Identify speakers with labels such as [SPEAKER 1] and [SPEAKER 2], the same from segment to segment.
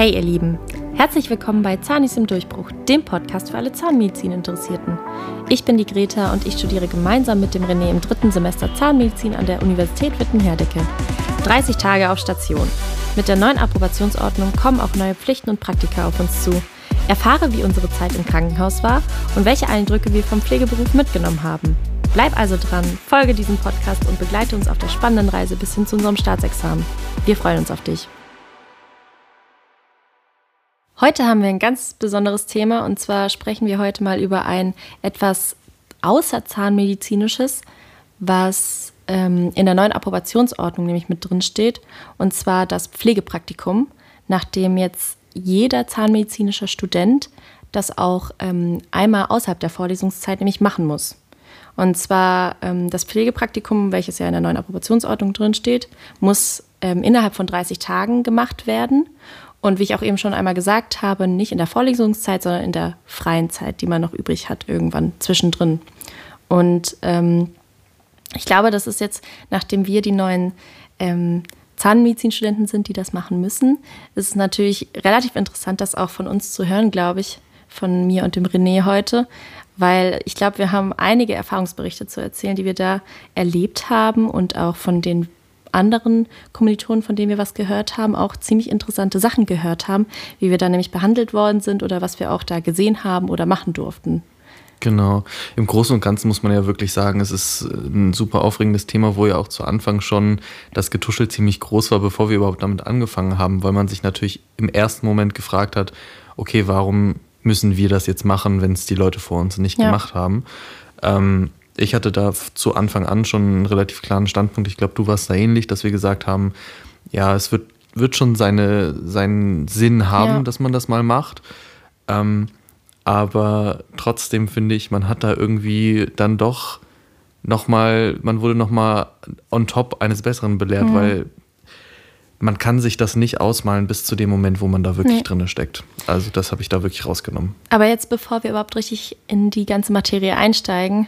[SPEAKER 1] Hey ihr Lieben, herzlich willkommen bei Zahnis im Durchbruch, dem Podcast für alle Zahnmedizin-Interessierten. Ich bin die Greta und ich studiere gemeinsam mit dem René im dritten Semester Zahnmedizin an der Universität Witten-Herdecke. 30 Tage auf Station. Mit der neuen Approbationsordnung kommen auch neue Pflichten und Praktika auf uns zu. Erfahre, wie unsere Zeit im Krankenhaus war und welche Eindrücke wir vom Pflegeberuf mitgenommen haben. Bleib also dran, folge diesem Podcast und begleite uns auf der spannenden Reise bis hin zu unserem Staatsexamen. Wir freuen uns auf dich. Heute haben wir ein ganz besonderes Thema und zwar sprechen wir heute mal über ein etwas außerzahnmedizinisches, was ähm, in der neuen Approbationsordnung nämlich mit drin steht, und zwar das Pflegepraktikum, nachdem jetzt jeder zahnmedizinische Student das auch ähm, einmal außerhalb der Vorlesungszeit nämlich machen muss. Und zwar ähm, das Pflegepraktikum, welches ja in der neuen Approbationsordnung drin steht, muss ähm, innerhalb von 30 Tagen gemacht werden. Und wie ich auch eben schon einmal gesagt habe, nicht in der Vorlesungszeit, sondern in der freien Zeit, die man noch übrig hat, irgendwann zwischendrin. Und ähm, ich glaube, das ist jetzt, nachdem wir die neuen ähm, Zahnmedizinstudenten sind, die das machen müssen, ist es natürlich relativ interessant, das auch von uns zu hören, glaube ich, von mir und dem René heute, weil ich glaube, wir haben einige Erfahrungsberichte zu erzählen, die wir da erlebt haben und auch von den anderen Kommilitonen, von denen wir was gehört haben, auch ziemlich interessante Sachen gehört haben, wie wir da nämlich behandelt worden sind oder was wir auch da gesehen haben oder machen durften.
[SPEAKER 2] Genau. Im Großen und Ganzen muss man ja wirklich sagen, es ist ein super aufregendes Thema, wo ja auch zu Anfang schon das Getuschel ziemlich groß war, bevor wir überhaupt damit angefangen haben, weil man sich natürlich im ersten Moment gefragt hat, okay, warum müssen wir das jetzt machen, wenn es die Leute vor uns nicht ja. gemacht haben? Ähm, ich hatte da zu Anfang an schon einen relativ klaren Standpunkt. Ich glaube, du warst da ähnlich, dass wir gesagt haben, ja, es wird, wird schon seine, seinen Sinn haben, ja. dass man das mal macht. Ähm, aber trotzdem finde ich, man hat da irgendwie dann doch nochmal, man wurde nochmal on top eines Besseren belehrt, mhm. weil man kann sich das nicht ausmalen bis zu dem Moment, wo man da wirklich nee. drin steckt. Also das habe ich da wirklich rausgenommen.
[SPEAKER 1] Aber jetzt, bevor wir überhaupt richtig in die ganze Materie einsteigen,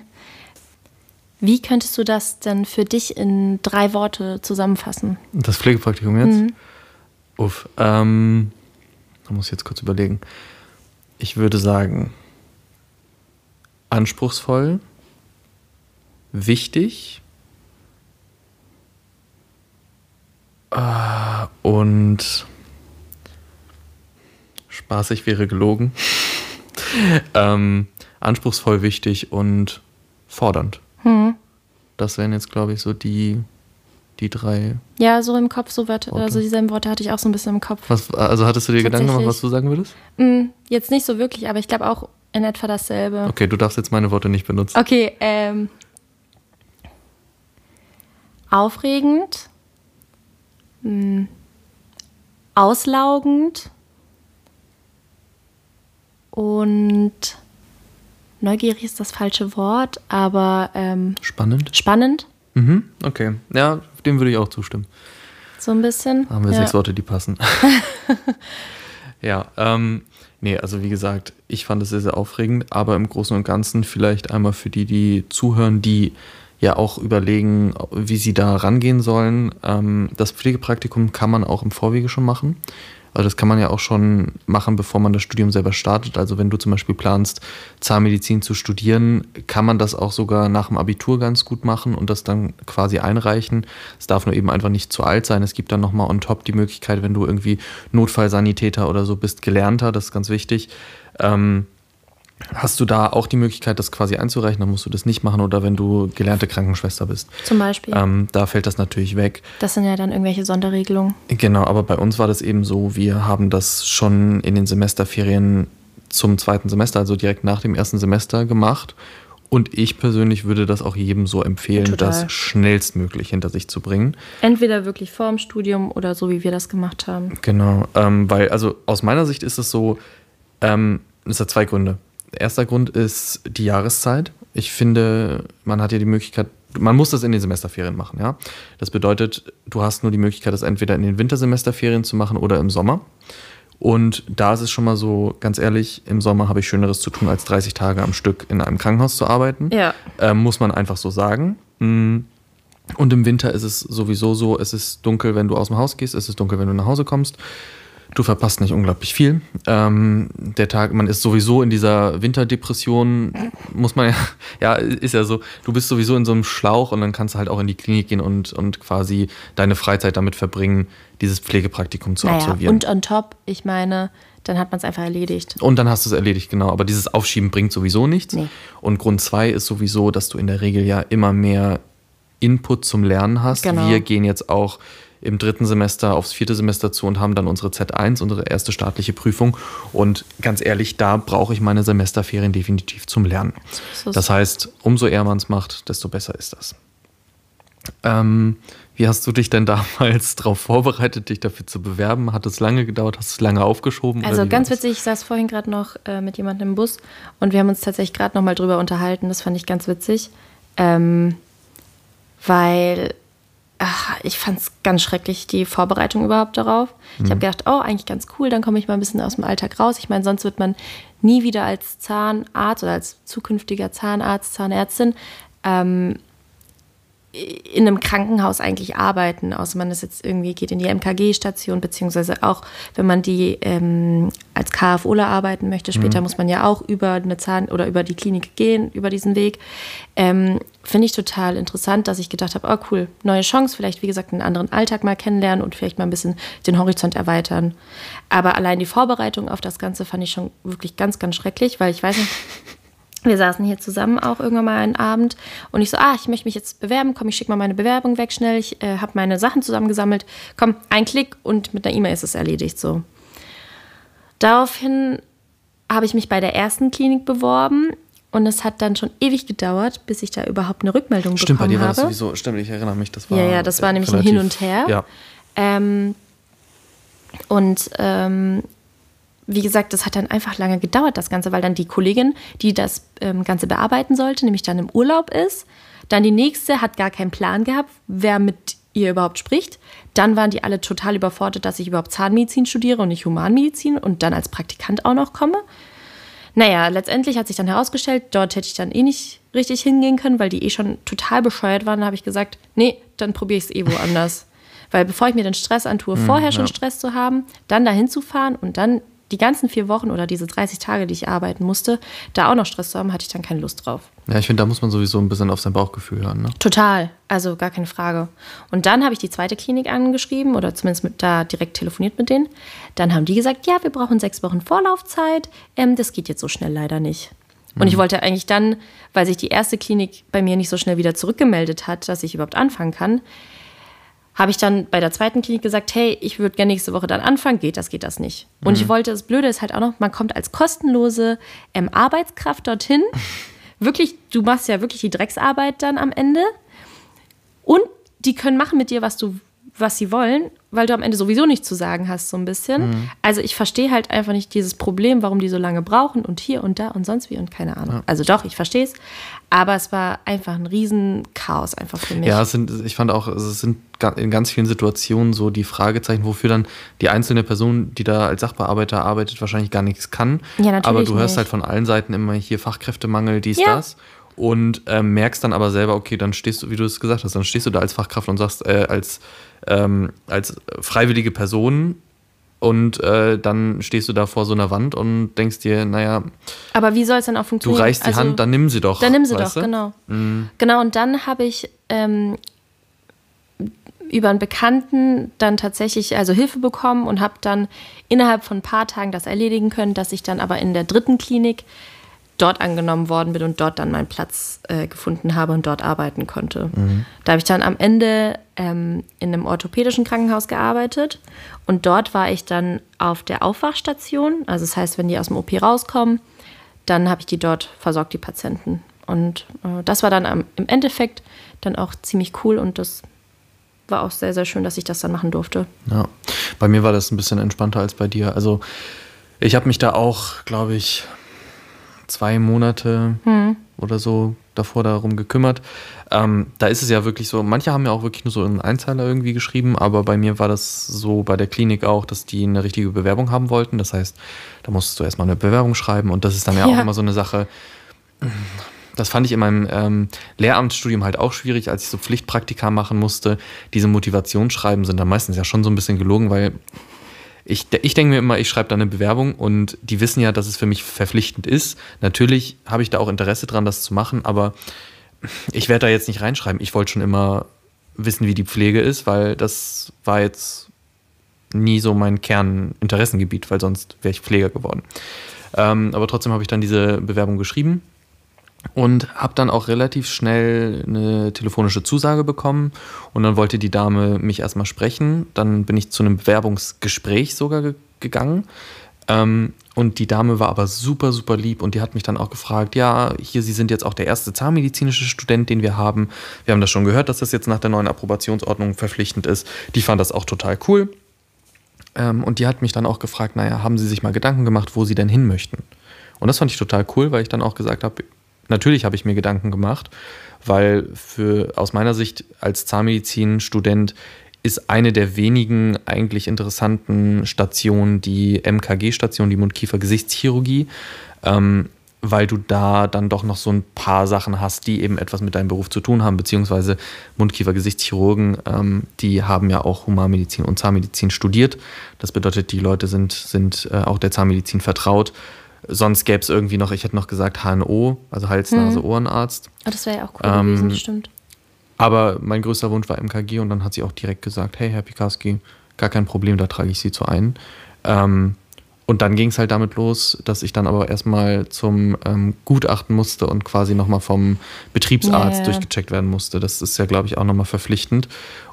[SPEAKER 1] wie könntest du das denn für dich in drei Worte zusammenfassen?
[SPEAKER 2] Das Pflegepraktikum jetzt? Mhm. Uff. Ähm, da muss ich jetzt kurz überlegen. Ich würde sagen, anspruchsvoll, wichtig äh, und spaßig wäre gelogen. ähm, anspruchsvoll, wichtig und fordernd. Hm. Das wären jetzt, glaube ich, so die, die drei.
[SPEAKER 1] Ja, so im Kopf, so Wörter, also dieselben Worte hatte ich auch so ein bisschen im Kopf.
[SPEAKER 2] Was, also hattest du dir Gedanken gemacht, was du sagen würdest?
[SPEAKER 1] Mm, jetzt nicht so wirklich, aber ich glaube auch in etwa dasselbe.
[SPEAKER 2] Okay, du darfst jetzt meine Worte nicht benutzen.
[SPEAKER 1] Okay, ähm. Aufregend. Mh, hm, auslaugend. Und neugierig ist das falsche Wort, aber ähm,
[SPEAKER 2] spannend.
[SPEAKER 1] Spannend.
[SPEAKER 2] Mhm, okay. Ja, dem würde ich auch zustimmen.
[SPEAKER 1] So ein bisschen.
[SPEAKER 2] Haben wir ja. sechs Worte, die passen. ja, ähm, nee, also wie gesagt, ich fand es sehr, sehr aufregend, aber im Großen und Ganzen vielleicht einmal für die, die zuhören, die ja auch überlegen, wie sie da rangehen sollen. Ähm, das Pflegepraktikum kann man auch im Vorwege schon machen. Also das kann man ja auch schon machen, bevor man das Studium selber startet. Also wenn du zum Beispiel planst, Zahnmedizin zu studieren, kann man das auch sogar nach dem Abitur ganz gut machen und das dann quasi einreichen. Es darf nur eben einfach nicht zu alt sein. Es gibt dann nochmal on top die Möglichkeit, wenn du irgendwie Notfallsanitäter oder so bist, gelernter, das ist ganz wichtig. Ähm, Hast du da auch die Möglichkeit, das quasi einzureichen? Dann musst du das nicht machen oder wenn du gelernte Krankenschwester bist.
[SPEAKER 1] Zum Beispiel.
[SPEAKER 2] Ähm, da fällt das natürlich weg.
[SPEAKER 1] Das sind ja dann irgendwelche Sonderregelungen.
[SPEAKER 2] Genau, aber bei uns war das eben so, wir haben das schon in den Semesterferien zum zweiten Semester, also direkt nach dem ersten Semester gemacht. Und ich persönlich würde das auch jedem so empfehlen, Total. das schnellstmöglich hinter sich zu bringen.
[SPEAKER 1] Entweder wirklich vor dem Studium oder so, wie wir das gemacht haben.
[SPEAKER 2] Genau, ähm, weil also aus meiner Sicht ist es so, ähm, es hat zwei Gründe. Erster Grund ist die Jahreszeit. Ich finde, man hat ja die Möglichkeit, man muss das in den Semesterferien machen, ja. Das bedeutet, du hast nur die Möglichkeit, das entweder in den Wintersemesterferien zu machen oder im Sommer. Und da ist es schon mal so, ganz ehrlich, im Sommer habe ich Schöneres zu tun, als 30 Tage am Stück in einem Krankenhaus zu arbeiten.
[SPEAKER 1] Ja.
[SPEAKER 2] Ähm, muss man einfach so sagen. Mm. Und im Winter ist es sowieso so, es ist dunkel, wenn du aus dem Haus gehst, es ist dunkel, wenn du nach Hause kommst. Du verpasst nicht unglaublich viel. Ähm, der Tag, man ist sowieso in dieser Winterdepression, muss man ja, ja, ist ja so, du bist sowieso in so einem Schlauch und dann kannst du halt auch in die Klinik gehen und, und quasi deine Freizeit damit verbringen, dieses Pflegepraktikum zu
[SPEAKER 1] naja,
[SPEAKER 2] absolvieren.
[SPEAKER 1] Und on top, ich meine, dann hat man es einfach erledigt.
[SPEAKER 2] Und dann hast du es erledigt, genau. Aber dieses Aufschieben bringt sowieso nichts.
[SPEAKER 1] Nee.
[SPEAKER 2] Und Grund zwei ist sowieso, dass du in der Regel ja immer mehr Input zum Lernen hast.
[SPEAKER 1] Genau.
[SPEAKER 2] Wir gehen jetzt auch im dritten Semester aufs vierte Semester zu und haben dann unsere Z1, unsere erste staatliche Prüfung. Und ganz ehrlich, da brauche ich meine Semesterferien definitiv zum Lernen. Das heißt, umso eher man es macht, desto besser ist das. Ähm, wie hast du dich denn damals darauf vorbereitet, dich dafür zu bewerben? Hat es lange gedauert? Hast du es lange aufgeschoben?
[SPEAKER 1] Also ganz witzig, ich saß vorhin gerade noch äh, mit jemandem im Bus und wir haben uns tatsächlich gerade noch mal drüber unterhalten. Das fand ich ganz witzig, ähm, weil ach, ich fand es ganz schrecklich, die Vorbereitung überhaupt darauf. Ich habe gedacht, oh, eigentlich ganz cool, dann komme ich mal ein bisschen aus dem Alltag raus. Ich meine, sonst wird man nie wieder als Zahnarzt oder als zukünftiger Zahnarzt, Zahnärztin ähm, in einem Krankenhaus eigentlich arbeiten, außer man ist jetzt irgendwie geht in die MKG-Station, beziehungsweise auch, wenn man die ähm, als KFOler arbeiten möchte, später muss man ja auch über eine Zahn- oder über die Klinik gehen, über diesen Weg. Ähm, Finde ich total interessant, dass ich gedacht habe, oh cool, neue Chance, vielleicht wie gesagt einen anderen Alltag mal kennenlernen und vielleicht mal ein bisschen den Horizont erweitern. Aber allein die Vorbereitung auf das Ganze fand ich schon wirklich ganz, ganz schrecklich, weil ich weiß nicht, wir saßen hier zusammen auch irgendwann mal einen Abend und ich so, ah, ich möchte mich jetzt bewerben, komm, ich schicke mal meine Bewerbung weg schnell, ich äh, habe meine Sachen zusammengesammelt, komm, ein Klick und mit einer E-Mail ist es erledigt so. Daraufhin habe ich mich bei der ersten Klinik beworben und es hat dann schon ewig gedauert, bis ich da überhaupt eine Rückmeldung
[SPEAKER 2] Stimmt, bei
[SPEAKER 1] bekommen
[SPEAKER 2] dir war das
[SPEAKER 1] habe.
[SPEAKER 2] sowieso, stimmt, ich erinnere mich, das war.
[SPEAKER 1] Ja, ja, das war nämlich ein
[SPEAKER 2] relativ-
[SPEAKER 1] Hin und Her.
[SPEAKER 2] Ja.
[SPEAKER 1] Ähm, und ähm, wie gesagt, das hat dann einfach lange gedauert, das Ganze, weil dann die Kollegin, die das ähm, Ganze bearbeiten sollte, nämlich dann im Urlaub ist. Dann die nächste hat gar keinen Plan gehabt, wer mit ihr überhaupt spricht. Dann waren die alle total überfordert, dass ich überhaupt Zahnmedizin studiere und nicht Humanmedizin und dann als Praktikant auch noch komme. Naja, letztendlich hat sich dann herausgestellt, dort hätte ich dann eh nicht richtig hingehen können, weil die eh schon total bescheuert waren. Da habe ich gesagt, nee, dann probiere ich es eh woanders. weil bevor ich mir den Stress antue, vorher schon
[SPEAKER 2] ja.
[SPEAKER 1] Stress zu haben, dann dahin zu fahren und dann die ganzen vier Wochen oder diese 30 Tage, die ich arbeiten musste, da auch noch Stress zu haben, hatte ich dann keine Lust drauf.
[SPEAKER 2] Ja, ich finde, da muss man sowieso ein bisschen auf sein Bauchgefühl hören. Ne?
[SPEAKER 1] Total, also gar keine Frage. Und dann habe ich die zweite Klinik angeschrieben oder zumindest mit, da direkt telefoniert mit denen. Dann haben die gesagt, ja, wir brauchen sechs Wochen Vorlaufzeit. Ähm, das geht jetzt so schnell leider nicht. Und ich wollte eigentlich dann, weil sich die erste Klinik bei mir nicht so schnell wieder zurückgemeldet hat, dass ich überhaupt anfangen kann, habe ich dann bei der zweiten Klinik gesagt, hey, ich würde gerne nächste Woche dann anfangen. Geht das, geht das nicht. Und ich wollte, das Blöde ist halt auch noch, man kommt als kostenlose ähm, Arbeitskraft dorthin. wirklich, du machst ja wirklich die Drecksarbeit dann am Ende. Und die können machen mit dir, was du, was sie wollen, weil du am Ende sowieso nichts zu sagen hast, so ein bisschen. Also ich verstehe halt einfach nicht dieses Problem, warum die so lange brauchen und hier und da und sonst wie und keine Ahnung. Also doch, ich verstehe es. Aber es war einfach ein Riesenchaos einfach für mich.
[SPEAKER 2] Ja, es sind, ich fand auch, es sind in ganz vielen Situationen so die Fragezeichen, wofür dann die einzelne Person, die da als Sachbearbeiter arbeitet, wahrscheinlich gar nichts kann.
[SPEAKER 1] Ja, natürlich
[SPEAKER 2] Aber du hörst
[SPEAKER 1] nicht.
[SPEAKER 2] halt von allen Seiten immer hier Fachkräftemangel, dies,
[SPEAKER 1] Ja.
[SPEAKER 2] das. Und ähm, merkst dann aber selber, okay, dann stehst du, wie du es gesagt hast, dann stehst du da als Fachkraft und sagst, äh, als, ähm, als freiwillige Person und äh, dann stehst du da vor so einer Wand und denkst dir, naja,
[SPEAKER 1] Aber wie soll es dann auch
[SPEAKER 2] du
[SPEAKER 1] funktionieren?
[SPEAKER 2] reichst die
[SPEAKER 1] Also-
[SPEAKER 2] Hand, dann nimm sie doch.
[SPEAKER 1] Dann nimm sie doch,
[SPEAKER 2] du?
[SPEAKER 1] genau. Genau, und dann habe ich ähm, über einen Bekannten dann tatsächlich also Hilfe bekommen und habe dann innerhalb von ein paar Tagen das erledigen können, dass ich dann aber in der dritten Klinik dort angenommen worden bin und dort dann meinen Platz äh, gefunden habe und dort arbeiten konnte. Da habe ich dann am Ende ähm, in einem orthopädischen Krankenhaus gearbeitet und dort war ich dann auf der Aufwachstation. Also das heißt, wenn die aus dem OP rauskommen, dann habe ich die dort versorgt, die Patienten. Und äh, das war dann am, im Endeffekt dann auch ziemlich cool und das war auch sehr, sehr schön, dass ich das dann machen durfte.
[SPEAKER 2] Ja, bei mir war das ein bisschen entspannter als bei dir. Also ich habe mich da auch, glaube ich, zwei Monate oder so davor darum gekümmert. Ähm, da ist es ja wirklich so, manche haben ja auch wirklich nur so einen Einzeiler irgendwie geschrieben, aber bei mir war das so bei der Klinik auch, dass die eine richtige Bewerbung haben wollten. Das heißt, da musstest du erstmal eine Bewerbung schreiben und das ist dann ja,
[SPEAKER 1] Ja.
[SPEAKER 2] auch immer so eine Sache. Das fand ich in meinem ähm, Lehramtsstudium halt auch schwierig, als ich so Pflichtpraktika machen musste. Diese Motivationsschreiben sind dann meistens ja schon so ein bisschen gelogen, weil ich, ich denke mir immer, ich schreibe da eine Bewerbung und die wissen ja, dass es für mich verpflichtend ist. Natürlich habe ich da auch Interesse dran, das zu machen, aber ich werde da jetzt nicht reinschreiben. Ich wollte schon immer wissen, wie die Pflege ist, weil das war jetzt nie so mein Kerninteressengebiet, weil sonst wäre ich Pfleger geworden. Ähm, aber trotzdem habe ich dann diese Bewerbung geschrieben und habe dann auch relativ schnell eine telefonische Zusage bekommen und dann wollte die Dame mich erstmal sprechen. Dann bin ich zu einem Bewerbungsgespräch sogar ge gegangen. Ähm, und die Dame war aber super, super lieb und die hat mich dann auch gefragt, ja, hier, Sie sind jetzt auch der erste zahnmedizinische Student, den wir haben. Wir haben das schon gehört, dass das jetzt nach der neuen Approbationsordnung verpflichtend ist. Die fand das auch total cool. Ähm, und die hat mich dann auch gefragt, naja, haben Sie sich mal Gedanken gemacht, wo Sie denn hin möchten? Und das fand ich total cool, weil ich dann auch gesagt habe, natürlich habe ich mir Gedanken gemacht, weil für, aus meiner Sicht als Zahnmedizin-Student ist eine der wenigen eigentlich interessanten Stationen die MKG-Station, die Mund-Kiefer-Gesichtschirurgie. Ähm, weil du da dann doch noch so ein paar Sachen hast, die eben etwas mit deinem Beruf zu tun haben, beziehungsweise Mundkiefer-Gesichtschirurgen, ähm, die haben ja auch Humanmedizin und Zahnmedizin studiert. Das bedeutet, die Leute sind, sind äh, auch der Zahnmedizin vertraut. Sonst gäbe es irgendwie noch, ich hätte noch gesagt HNO, also Hals-, hm. Nase-, Ohrenarzt.
[SPEAKER 1] Oh, das wäre ja auch cool ähm, gewesen, stimmt.
[SPEAKER 2] Aber mein größter Wunsch war MKG und dann hat sie auch direkt gesagt, hey, Herr Pikarski, gar kein Problem, da trage ich Sie zu ein. Ähm, und dann ging es halt damit los, dass ich dann aber erstmal zum ähm, Gutachten musste und quasi nochmal vom Betriebsarzt yeah. durchgecheckt werden musste. Das ist ja, glaube ich, auch nochmal verpflichtend.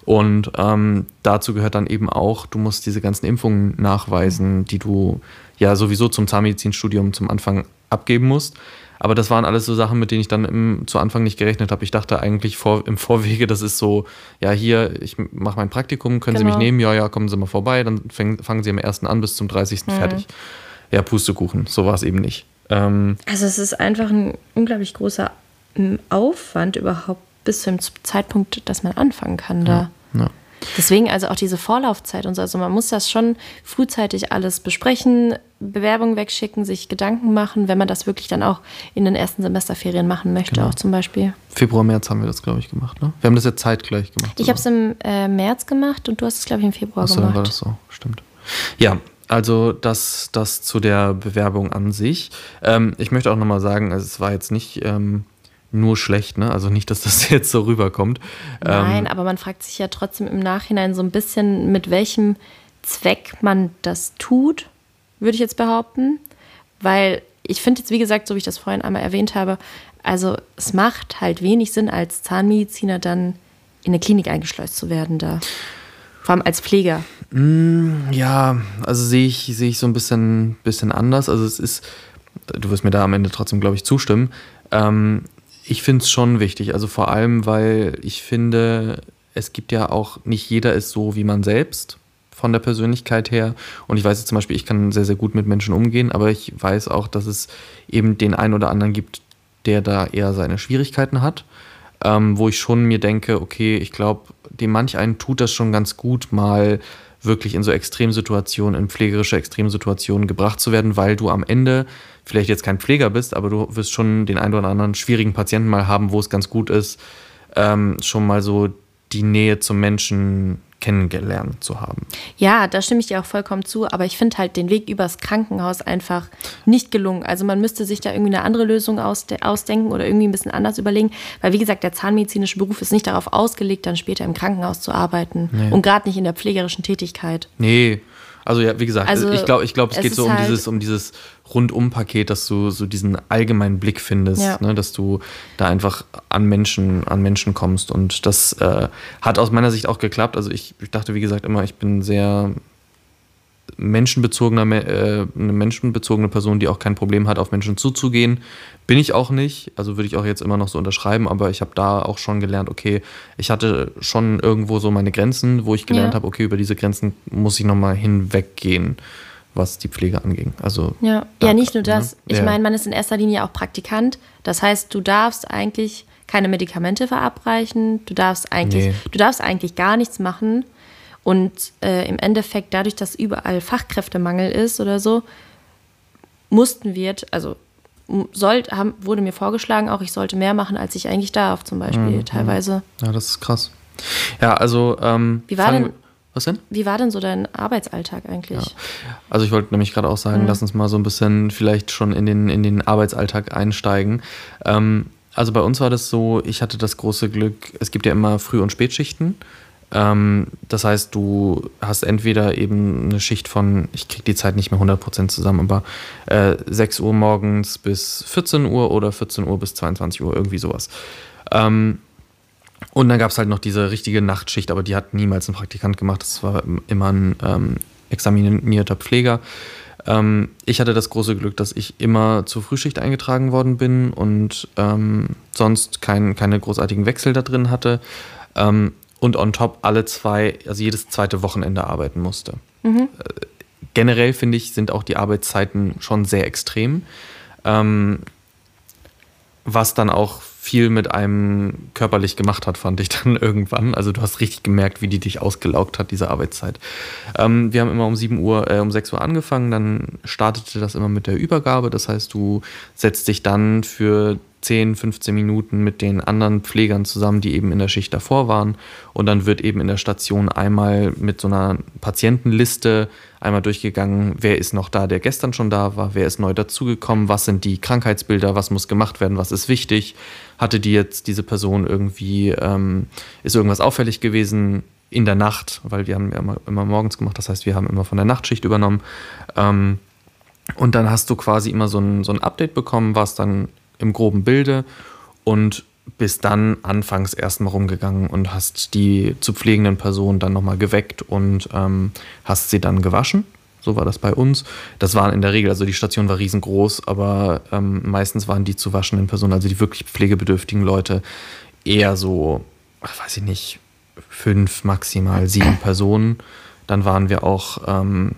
[SPEAKER 2] Und ähm, dazu gehört dann eben auch, du musst diese ganzen Impfungen nachweisen, die du ja sowieso zum Zahnmedizinstudium zum Anfang abgeben musst. Aber das waren alles so Sachen, mit denen ich dann im, zu Anfang nicht gerechnet habe. Ich dachte eigentlich vor, im Vorwege, das ist so, ja, hier, ich mache mein Praktikum, können genau. Sie mich genau. nehmen? Ja, ja, kommen Sie mal vorbei. Dann fäng, fangen Sie am 1. an bis zum 30. Mhm. fertig. Ja, Pustekuchen, so war es eben nicht.
[SPEAKER 1] Ähm, also es ist einfach ein unglaublich großer Aufwand überhaupt bis zum Zeitpunkt, dass man anfangen kann da. Ja, ja. Deswegen also auch diese Vorlaufzeit und so. Also man muss das schon frühzeitig alles besprechen, Bewerbungen wegschicken, sich Gedanken machen, wenn man das wirklich dann auch in den ersten Semesterferien machen möchte, genau. auch zum Beispiel.
[SPEAKER 2] Februar, März haben wir das, glaube ich, gemacht. Ne? Wir haben das jetzt zeitgleich gemacht.
[SPEAKER 1] Ich habe es im äh, März gemacht und du hast es, glaube ich, im Februar Achso, gemacht.
[SPEAKER 2] Dann war das so, stimmt. Ja, also das, das zu der Bewerbung an sich. Ähm, ich möchte auch nochmal sagen, also es war jetzt nicht ähm, nur schlecht, ne? Also nicht, dass das jetzt so rüberkommt.
[SPEAKER 1] Nein, ähm, aber man fragt sich ja trotzdem im Nachhinein so ein bisschen, mit welchem Zweck man das tut, würde ich jetzt behaupten. Weil ich finde jetzt, wie gesagt, so wie ich das vorhin einmal erwähnt habe, also es macht halt wenig Sinn, als Zahnmediziner dann in eine Klinik eingeschleust zu werden da. Vor allem als Pfleger.
[SPEAKER 2] Mm, ja, also sehe ich, sehe ich so ein bisschen, bisschen anders. Also es ist, du wirst mir da am Ende trotzdem, glaube ich, zustimmen. Ähm, ich finde es schon wichtig. Also vor allem, weil ich finde, es gibt ja auch, nicht jeder ist so wie man selbst von der Persönlichkeit her. Und ich weiß jetzt zum Beispiel, ich kann sehr, sehr gut mit Menschen umgehen, aber ich weiß auch, dass es eben den einen oder anderen gibt, der da eher seine Schwierigkeiten hat. Ähm, wo ich schon mir denke, okay, ich glaube, dem manch einen tut das schon ganz gut, mal wirklich in so Extremsituationen, in pflegerische Extremsituationen gebracht zu werden, weil du am Ende vielleicht jetzt kein Pfleger bist, aber du wirst schon den einen oder anderen schwierigen Patienten mal haben, wo es ganz gut ist, ähm, schon mal so die Nähe zum Menschen kennengelernt zu haben.
[SPEAKER 1] Ja, da stimme ich dir auch vollkommen zu, aber ich finde halt den Weg übers Krankenhaus einfach nicht gelungen. Also man müsste sich da irgendwie eine andere Lösung ausdenken oder irgendwie ein bisschen anders überlegen, weil wie gesagt, der zahnmedizinische Beruf ist nicht darauf ausgelegt, dann später im Krankenhaus zu arbeiten nee. und gerade nicht in der pflegerischen Tätigkeit.
[SPEAKER 2] Nee, also ja, wie gesagt, also, ich glaube, ich glaub, es, es geht so um halt dieses, um dieses Rundum-Paket, dass du so diesen allgemeinen Blick findest, ja. ne, dass du da einfach an Menschen, an Menschen kommst. Und das äh, hat aus meiner Sicht auch geklappt. Also ich, ich dachte, wie gesagt, immer, ich bin sehr menschenbezogener, äh, eine menschenbezogene Person, die auch kein Problem hat, auf Menschen zuzugehen. Bin ich auch nicht, also würde ich auch jetzt immer noch so unterschreiben, aber ich habe da auch schon gelernt, okay, ich hatte schon irgendwo so meine Grenzen, wo ich gelernt ja. habe, okay, über diese Grenzen muss ich nochmal hinweggehen, was die Pflege anging. Also
[SPEAKER 1] ja, da, ja nicht nur das. Ne? Ich ja. meine, man ist in erster Linie auch Praktikant. Das heißt, du darfst eigentlich keine Medikamente verabreichen, du darfst eigentlich, nee. du darfst eigentlich gar nichts machen. Und äh, im Endeffekt, dadurch, dass überall Fachkräftemangel ist oder so, mussten wir, also soll, haben, wurde mir vorgeschlagen, auch ich sollte mehr machen, als ich eigentlich darf, zum Beispiel, mhm. teilweise.
[SPEAKER 2] Ja, das ist krass. Ja, also. Ähm,
[SPEAKER 1] Wie war denn.
[SPEAKER 2] Was denn?
[SPEAKER 1] Wie war denn so dein Arbeitsalltag eigentlich? Ja.
[SPEAKER 2] Also ich wollte nämlich gerade auch sagen, mhm. lass uns mal so ein bisschen vielleicht schon in den, in den Arbeitsalltag einsteigen. Ähm, also bei uns war das so, ich hatte das große Glück, es gibt ja immer Früh- und Spätschichten. Ähm, das heißt, du hast entweder eben eine Schicht von, ich kriege die Zeit nicht mehr 100% zusammen, aber äh, 6 Uhr morgens bis 14 Uhr oder 14 Uhr bis 22 Uhr, irgendwie sowas. Ähm, und dann gab es halt noch diese richtige Nachtschicht, aber die hat niemals ein Praktikant gemacht. Das war immer ein ähm, examinierter Pfleger. Ähm, ich hatte das große Glück, dass ich immer zur Frühschicht eingetragen worden bin und ähm, sonst kein, keine großartigen Wechsel da drin hatte. Ähm, und on top alle zwei, also jedes zweite Wochenende arbeiten musste. Mhm. Äh, generell finde ich, sind auch die Arbeitszeiten schon sehr extrem. Ähm, was dann auch viel mit einem körperlich gemacht hat, fand ich dann irgendwann. Also du hast richtig gemerkt, wie die dich ausgelaugt hat, diese Arbeitszeit. Ähm, wir haben immer um 7 Uhr, äh, um 6 Uhr angefangen, dann startete das immer mit der Übergabe. Das heißt, du setzt dich dann für 10, 15 Minuten mit den anderen Pflegern zusammen, die eben in der Schicht davor waren. Und dann wird eben in der Station einmal mit so einer Patientenliste einmal durchgegangen, wer ist noch da, der gestern schon da war, wer ist neu dazugekommen, was sind die Krankheitsbilder, was muss gemacht werden, was ist wichtig. Hatte die jetzt diese Person irgendwie, ähm, ist irgendwas auffällig gewesen in der Nacht, weil wir haben ja immer, immer morgens gemacht, das heißt, wir haben immer von der Nachtschicht übernommen. Ähm, und dann hast du quasi immer so ein, so ein Update bekommen, was dann im groben Bilde und bist dann anfangs erstmal rumgegangen und hast die zu pflegenden Personen dann nochmal geweckt und ähm, hast sie dann gewaschen. So war das bei uns. Das waren in der Regel, also die Station war riesengroß, aber ähm, meistens waren die zu waschenden Personen, also die wirklich pflegebedürftigen Leute, eher so, weiß ich nicht, fünf, maximal sieben Personen. Dann waren wir auch ähm,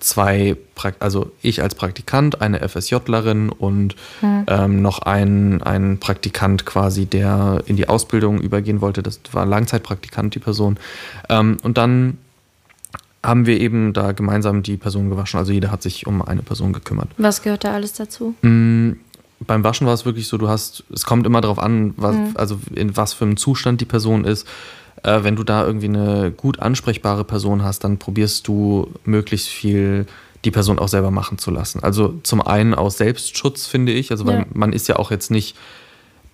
[SPEAKER 2] zwei, also ich als Praktikant, eine FSJlerin und hm. ähm, noch ein, ein Praktikant quasi, der in die Ausbildung übergehen wollte. Das war Langzeitpraktikant, die Person. Ähm, und dann haben wir eben da gemeinsam die Person gewaschen. Also jeder hat sich um eine Person gekümmert.
[SPEAKER 1] Was gehört da alles dazu?
[SPEAKER 2] Mhm beim Waschen war es wirklich so, du hast, es kommt immer darauf an, was, mhm. also in was für einem Zustand die Person ist äh, wenn du da irgendwie eine gut ansprechbare Person hast, dann probierst du möglichst viel die Person auch selber machen zu lassen. Also zum einen aus Selbstschutz, finde ich, also ja. man ist ja auch jetzt nicht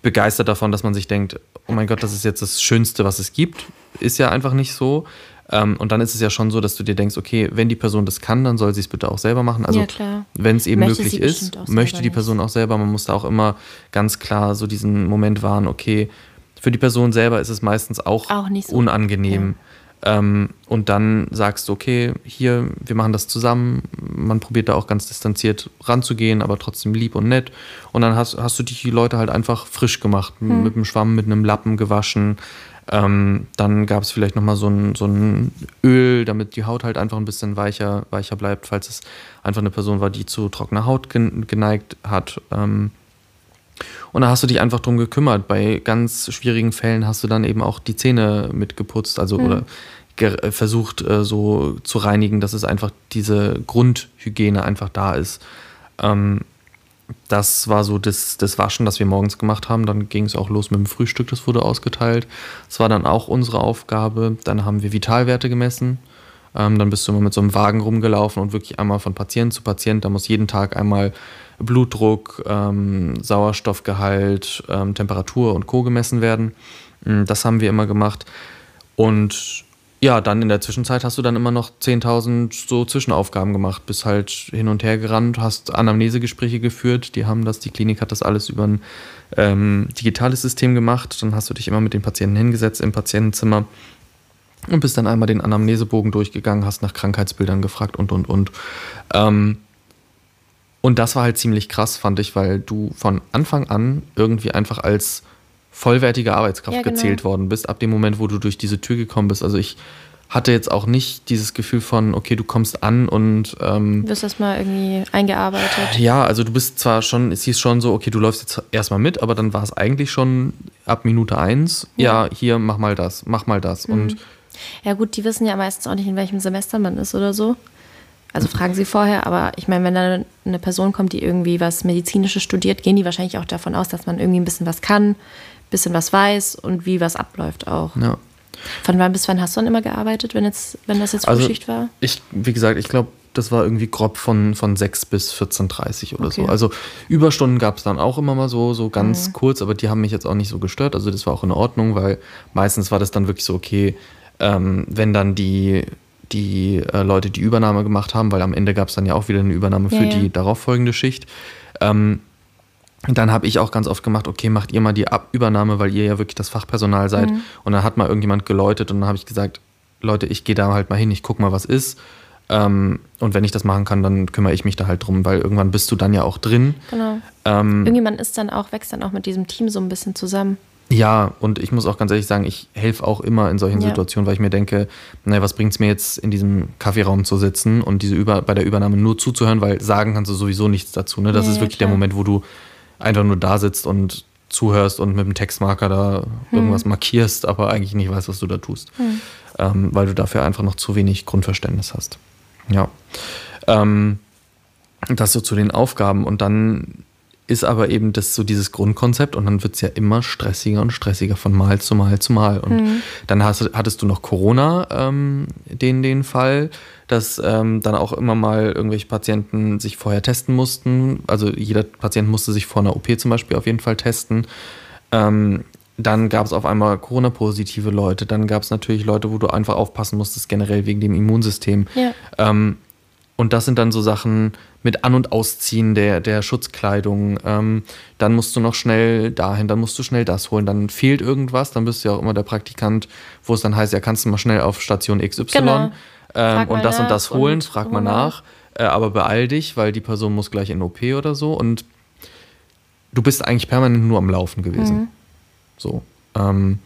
[SPEAKER 2] begeistert davon, dass man sich denkt, oh mein Gott, das ist jetzt das Schönste, was es gibt. Ist ja einfach nicht so. Ähm, und dann ist es ja schon so, dass du dir denkst, okay, wenn die Person das kann, dann soll sie es bitte auch selber machen. Also ja, wenn es eben möchte möglich ist, möchte die Person auch selber. Man muss da auch immer ganz klar so diesen Moment wahren, okay, für die Person selber ist es meistens auch, auch so. unangenehm. Ja. Ähm, und dann sagst du, okay, hier, wir machen das zusammen. Man probiert da auch ganz distanziert ranzugehen, aber trotzdem lieb und nett. Und dann hast, hast du die Leute halt einfach frisch gemacht, hm. mit einem Schwamm, mit einem Lappen gewaschen. Ähm, dann gab es vielleicht nochmal so ein, so ein Öl, damit die Haut halt einfach ein bisschen weicher, weicher bleibt, falls es einfach eine Person war, die zu trockener Haut geneigt hat. Ähm, und da hast du dich einfach drum gekümmert. Bei ganz schwierigen Fällen hast du dann eben auch die Zähne mitgeputzt, also mhm. oder äh, versucht äh, so zu reinigen, dass es einfach diese Grundhygiene einfach da ist. Ähm, das war so das, das Waschen, das wir morgens gemacht haben. Dann ging es auch los mit dem Frühstück, das wurde ausgeteilt. Das war dann auch unsere Aufgabe. Dann haben wir Vitalwerte gemessen. Ähm, dann bist du immer mit so einem Wagen rumgelaufen und wirklich einmal von Patient zu Patient. Da muss jeden Tag einmal Blutdruck, ähm, Sauerstoffgehalt, ähm, Temperatur und Co. gemessen werden. Mm, das haben wir immer gemacht. Und ja, dann in der Zwischenzeit hast du dann immer noch 10.000 so Zwischenaufgaben gemacht, bist halt hin und her gerannt, hast Anamnesegespräche geführt. Die haben das, die Klinik hat das alles über ein ähm, digitales System gemacht. Dann hast du dich immer mit den Patienten hingesetzt im Patientenzimmer und bist dann einmal den Anamnesebogen durchgegangen, hast nach Krankheitsbildern gefragt und und und. Ähm, und das war halt ziemlich krass, fand ich, weil du von Anfang an irgendwie einfach als vollwertige Arbeitskraft ja, genau. gezählt worden bist, ab dem Moment, wo du durch diese Tür gekommen bist. Also ich hatte jetzt auch nicht dieses Gefühl von, okay, du kommst an und ähm,
[SPEAKER 1] wirst erstmal irgendwie eingearbeitet.
[SPEAKER 2] Ja, also du bist zwar schon, es hieß schon so, okay, du läufst jetzt erstmal mit, aber dann war es eigentlich schon ab Minute eins, ja, ja hier, mach mal das, mach mal das. Mhm. Und
[SPEAKER 1] ja gut, die wissen ja meistens auch nicht, in welchem Semester man ist oder so. Also fragen sie vorher, aber ich meine, wenn da eine Person kommt, die irgendwie was Medizinisches studiert, gehen die wahrscheinlich auch davon aus, dass man irgendwie ein bisschen was kann, ein bisschen was weiß und wie was abläuft auch.
[SPEAKER 2] Ja.
[SPEAKER 1] Von wann bis wann hast du dann immer gearbeitet, wenn, jetzt, wenn das jetzt Frühschicht also, war?
[SPEAKER 2] Ich, wie gesagt, ich glaube, das war irgendwie grob von, von 6 bis 14.30 oder okay. so. Also Überstunden gab es dann auch immer mal so, so ganz mhm. kurz, aber die haben mich jetzt auch nicht so gestört. Also das war auch in Ordnung, weil meistens war das dann wirklich so, okay, ähm, wenn dann die, die äh, Leute die Übernahme gemacht haben, weil am Ende gab es dann ja auch wieder eine Übernahme für ja, ja. die darauffolgende Schicht. Ähm, dann habe ich auch ganz oft gemacht, okay, macht ihr mal die Ab Übernahme, weil ihr ja wirklich das Fachpersonal seid. Mhm. Und dann hat mal irgendjemand geläutet und dann habe ich gesagt, Leute, ich gehe da halt mal hin, ich gucke mal, was ist. Ähm, und wenn ich das machen kann, dann kümmere ich mich da halt drum, weil irgendwann bist du dann ja auch drin. Genau.
[SPEAKER 1] Ähm, Irgendjemand ist dann auch, wächst dann auch mit diesem Team so ein bisschen zusammen.
[SPEAKER 2] Ja, und ich muss auch ganz ehrlich sagen, ich helfe auch immer in solchen ja. Situationen, weil ich mir denke, naja, was bringt es mir jetzt, in diesem Kaffeeraum zu sitzen und diese Über bei der Übernahme nur zuzuhören, weil sagen kannst du sowieso nichts dazu. Ne? Das ja, ist wirklich ja, der Moment, wo du einfach nur da sitzt und zuhörst und mit dem Textmarker da hm. irgendwas markierst, aber eigentlich nicht weißt, was du da tust. Hm. Ähm, weil du dafür einfach noch zu wenig Grundverständnis hast. Ja. Ähm, das so zu den Aufgaben. Und dann ist aber eben das so dieses Grundkonzept und dann wird es ja immer stressiger und stressiger von Mal zu Mal zu Mal. Und mhm. dann hast, hattest du noch Corona, ähm, den, den Fall, dass ähm, dann auch immer mal irgendwelche Patienten sich vorher testen mussten. Also jeder Patient musste sich vor einer OP zum Beispiel auf jeden Fall testen. Ähm, dann gab es auf einmal Corona-positive Leute. Dann gab es natürlich Leute, wo du einfach aufpassen musstest, generell wegen dem Immunsystem. Ja. Ähm, und das sind dann so Sachen mit An- und Ausziehen der, der Schutzkleidung. Ähm, dann musst du noch schnell dahin, dann musst du schnell das holen. Dann fehlt irgendwas, dann bist du ja auch immer der Praktikant, wo es dann heißt, ja, kannst du mal schnell auf Station XY genau. ähm, und das und das holen, und frag mal nach. Äh, aber beeil dich, weil die Person muss gleich in OP oder so. Und du bist eigentlich permanent nur am Laufen gewesen. Mhm. So. Ähm,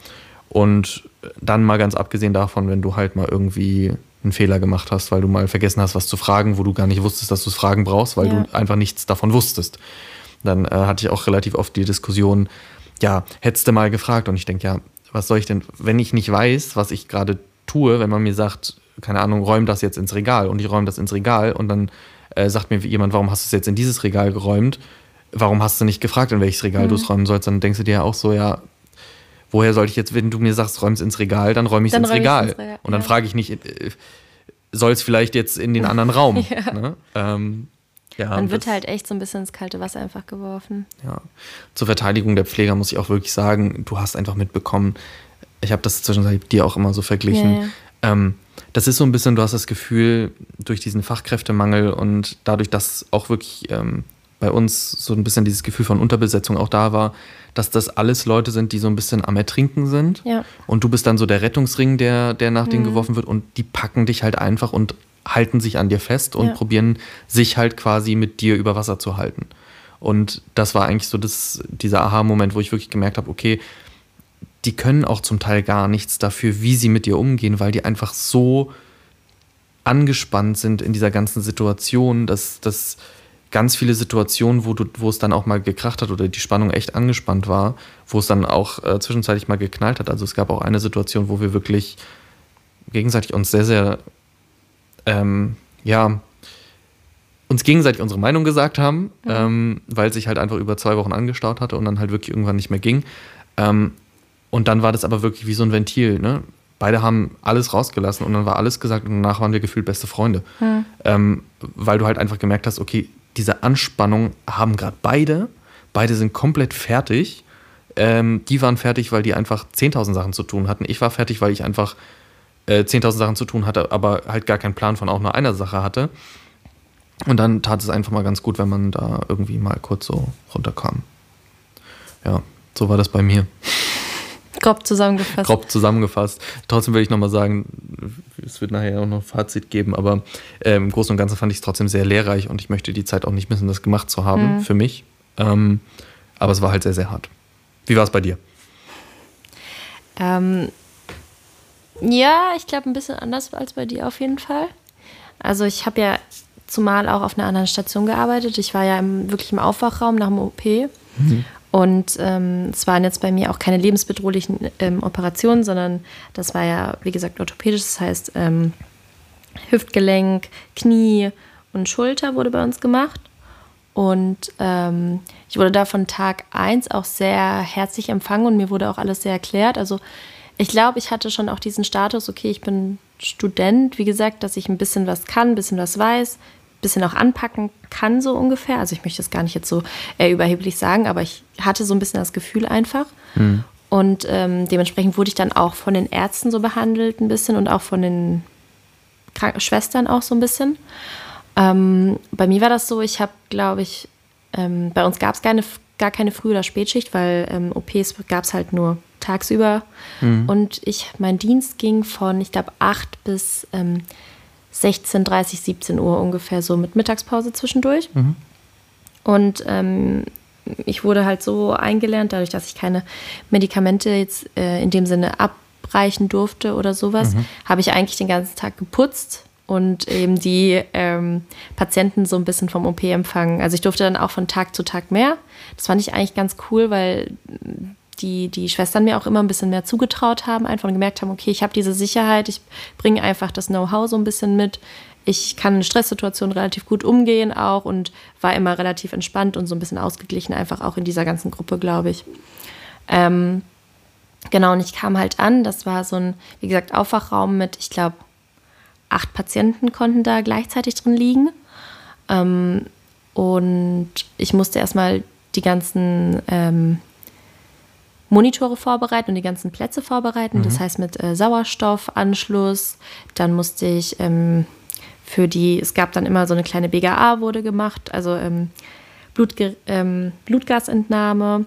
[SPEAKER 2] und dann mal ganz abgesehen davon, wenn du halt mal irgendwie einen Fehler gemacht hast, weil du mal vergessen hast, was zu fragen, wo du gar nicht wusstest, dass du es fragen brauchst, weil ja. du einfach nichts davon wusstest. Dann äh, hatte ich auch relativ oft die Diskussion, ja, hättest du mal gefragt und ich denke, ja, was soll ich denn, wenn ich nicht weiß, was ich gerade tue, wenn man mir sagt, keine Ahnung, räum das jetzt ins Regal und ich räume das ins Regal und dann äh, sagt mir jemand, warum hast du es jetzt in dieses Regal geräumt? Warum hast du nicht gefragt, in welches Regal mhm. du es räumen sollst? Dann denkst du dir ja auch so, ja, woher soll ich jetzt, wenn du mir sagst, räum es ins Regal, dann räume ich es ins, Regal. ins Regal. Und dann ja. frage ich nicht, äh, soll es vielleicht jetzt in den anderen Raum? ja. Ne? Ähm,
[SPEAKER 1] ja, Man wird das, halt echt so ein bisschen ins kalte Wasser einfach geworfen.
[SPEAKER 2] Ja. Zur Verteidigung der Pfleger muss ich auch wirklich sagen, du hast einfach mitbekommen, ich habe das zwischenzeitlich dir auch immer so verglichen. Ja, ja. Ähm, das ist so ein bisschen, du hast das Gefühl, durch diesen Fachkräftemangel und dadurch, dass auch wirklich ähm, bei uns so ein bisschen dieses Gefühl von Unterbesetzung auch da war, dass das alles Leute sind, die so ein bisschen am Ertrinken sind. Ja. Und du bist dann so der Rettungsring, der, der nach mhm. denen geworfen wird und die packen dich halt einfach und halten sich an dir fest und ja. probieren sich halt quasi mit dir über Wasser zu halten. Und das war eigentlich so das, dieser Aha-Moment, wo ich wirklich gemerkt habe, okay, die können auch zum Teil gar nichts dafür, wie sie mit dir umgehen, weil die einfach so angespannt sind in dieser ganzen Situation, dass, dass ganz viele Situationen, wo, du, wo es dann auch mal gekracht hat oder die Spannung echt angespannt war, wo es dann auch äh, zwischenzeitlich mal geknallt hat. Also es gab auch eine Situation, wo wir wirklich gegenseitig uns sehr, sehr, ähm, ja, uns gegenseitig unsere Meinung gesagt haben, mhm. ähm, weil sich halt einfach über zwei Wochen angestaut hatte und dann halt wirklich irgendwann nicht mehr ging. Ähm, und dann war das aber wirklich wie so ein Ventil. Ne? Beide haben alles rausgelassen und dann war alles gesagt und danach waren wir gefühlt beste Freunde. Mhm. Ähm, weil du halt einfach gemerkt hast, okay, diese Anspannung haben gerade beide. Beide sind komplett fertig. Ähm, die waren fertig, weil die einfach 10.000 Sachen zu tun hatten. Ich war fertig, weil ich einfach äh, 10.000 Sachen zu tun hatte, aber halt gar keinen Plan von auch nur einer Sache hatte. Und dann tat es einfach mal ganz gut, wenn man da irgendwie mal kurz so runterkam. Ja, so war das bei mir.
[SPEAKER 1] Grob zusammengefasst.
[SPEAKER 2] Grob zusammengefasst. Trotzdem will ich nochmal sagen, es wird nachher auch noch ein Fazit geben, aber äh, im Großen und Ganzen fand ich es trotzdem sehr lehrreich und ich möchte die Zeit auch nicht missen, das gemacht zu haben mhm. für mich. Ähm, aber es war halt sehr, sehr hart. Wie war es bei dir?
[SPEAKER 1] Ähm, ja, ich glaube ein bisschen anders als bei dir auf jeden Fall. Also ich habe ja zumal auch auf einer anderen Station gearbeitet. Ich war ja im, wirklich im Aufwachraum nach dem OP. Mhm. Und ähm, es waren jetzt bei mir auch keine lebensbedrohlichen ähm, Operationen, sondern das war ja, wie gesagt, orthopädisch. Das heißt, ähm, Hüftgelenk, Knie und Schulter wurde bei uns gemacht. Und ähm, ich wurde da von Tag 1 auch sehr herzlich empfangen und mir wurde auch alles sehr erklärt. Also Ich glaube, ich hatte schon auch diesen Status, okay, ich bin Student, wie gesagt, dass ich ein bisschen was kann, ein bisschen was weiß, bisschen auch anpacken kann, so ungefähr. Also ich möchte das gar nicht jetzt so äh, überheblich sagen, aber ich hatte so ein bisschen das Gefühl einfach. Mhm. Und ähm, dementsprechend wurde ich dann auch von den Ärzten so behandelt ein bisschen und auch von den Krankenschwestern auch so ein bisschen. Ähm, bei mir war das so, ich habe, glaube ich, ähm, bei uns gab es keine, gar keine Früh- oder Spätschicht, weil ähm, OPs gab es halt nur tagsüber. Mhm. Und ich, mein Dienst ging von, ich glaube, 8 bis ähm, 16, 30, 17 Uhr ungefähr so mit Mittagspause zwischendurch. Mhm. Und ähm, ich wurde halt so eingelernt, dadurch, dass ich keine Medikamente jetzt äh, in dem Sinne abreichen durfte oder sowas, mhm. habe ich eigentlich den ganzen Tag geputzt und eben die ähm, Patienten so ein bisschen vom OP empfangen. Also ich durfte dann auch von Tag zu Tag mehr. Das fand ich eigentlich ganz cool, weil die, die Schwestern mir auch immer ein bisschen mehr zugetraut haben, einfach und gemerkt haben, okay, ich habe diese Sicherheit, ich bringe einfach das Know-how so ein bisschen mit. Ich kann in Stresssituationen relativ gut umgehen auch und war immer relativ entspannt und so ein bisschen ausgeglichen, einfach auch in dieser ganzen Gruppe, glaube ich. Ähm, genau, und ich kam halt an, das war so ein, wie gesagt, Aufwachraum mit, ich glaube, acht Patienten konnten da gleichzeitig drin liegen. Ähm, und ich musste erstmal die ganzen ähm, Monitore vorbereiten und die ganzen Plätze vorbereiten. Mhm. Das heißt mit äh, Sauerstoffanschluss. Dann musste ich ähm, für die, es gab dann immer so eine kleine BGA wurde gemacht, also ähm, Blutge ähm, Blutgasentnahme.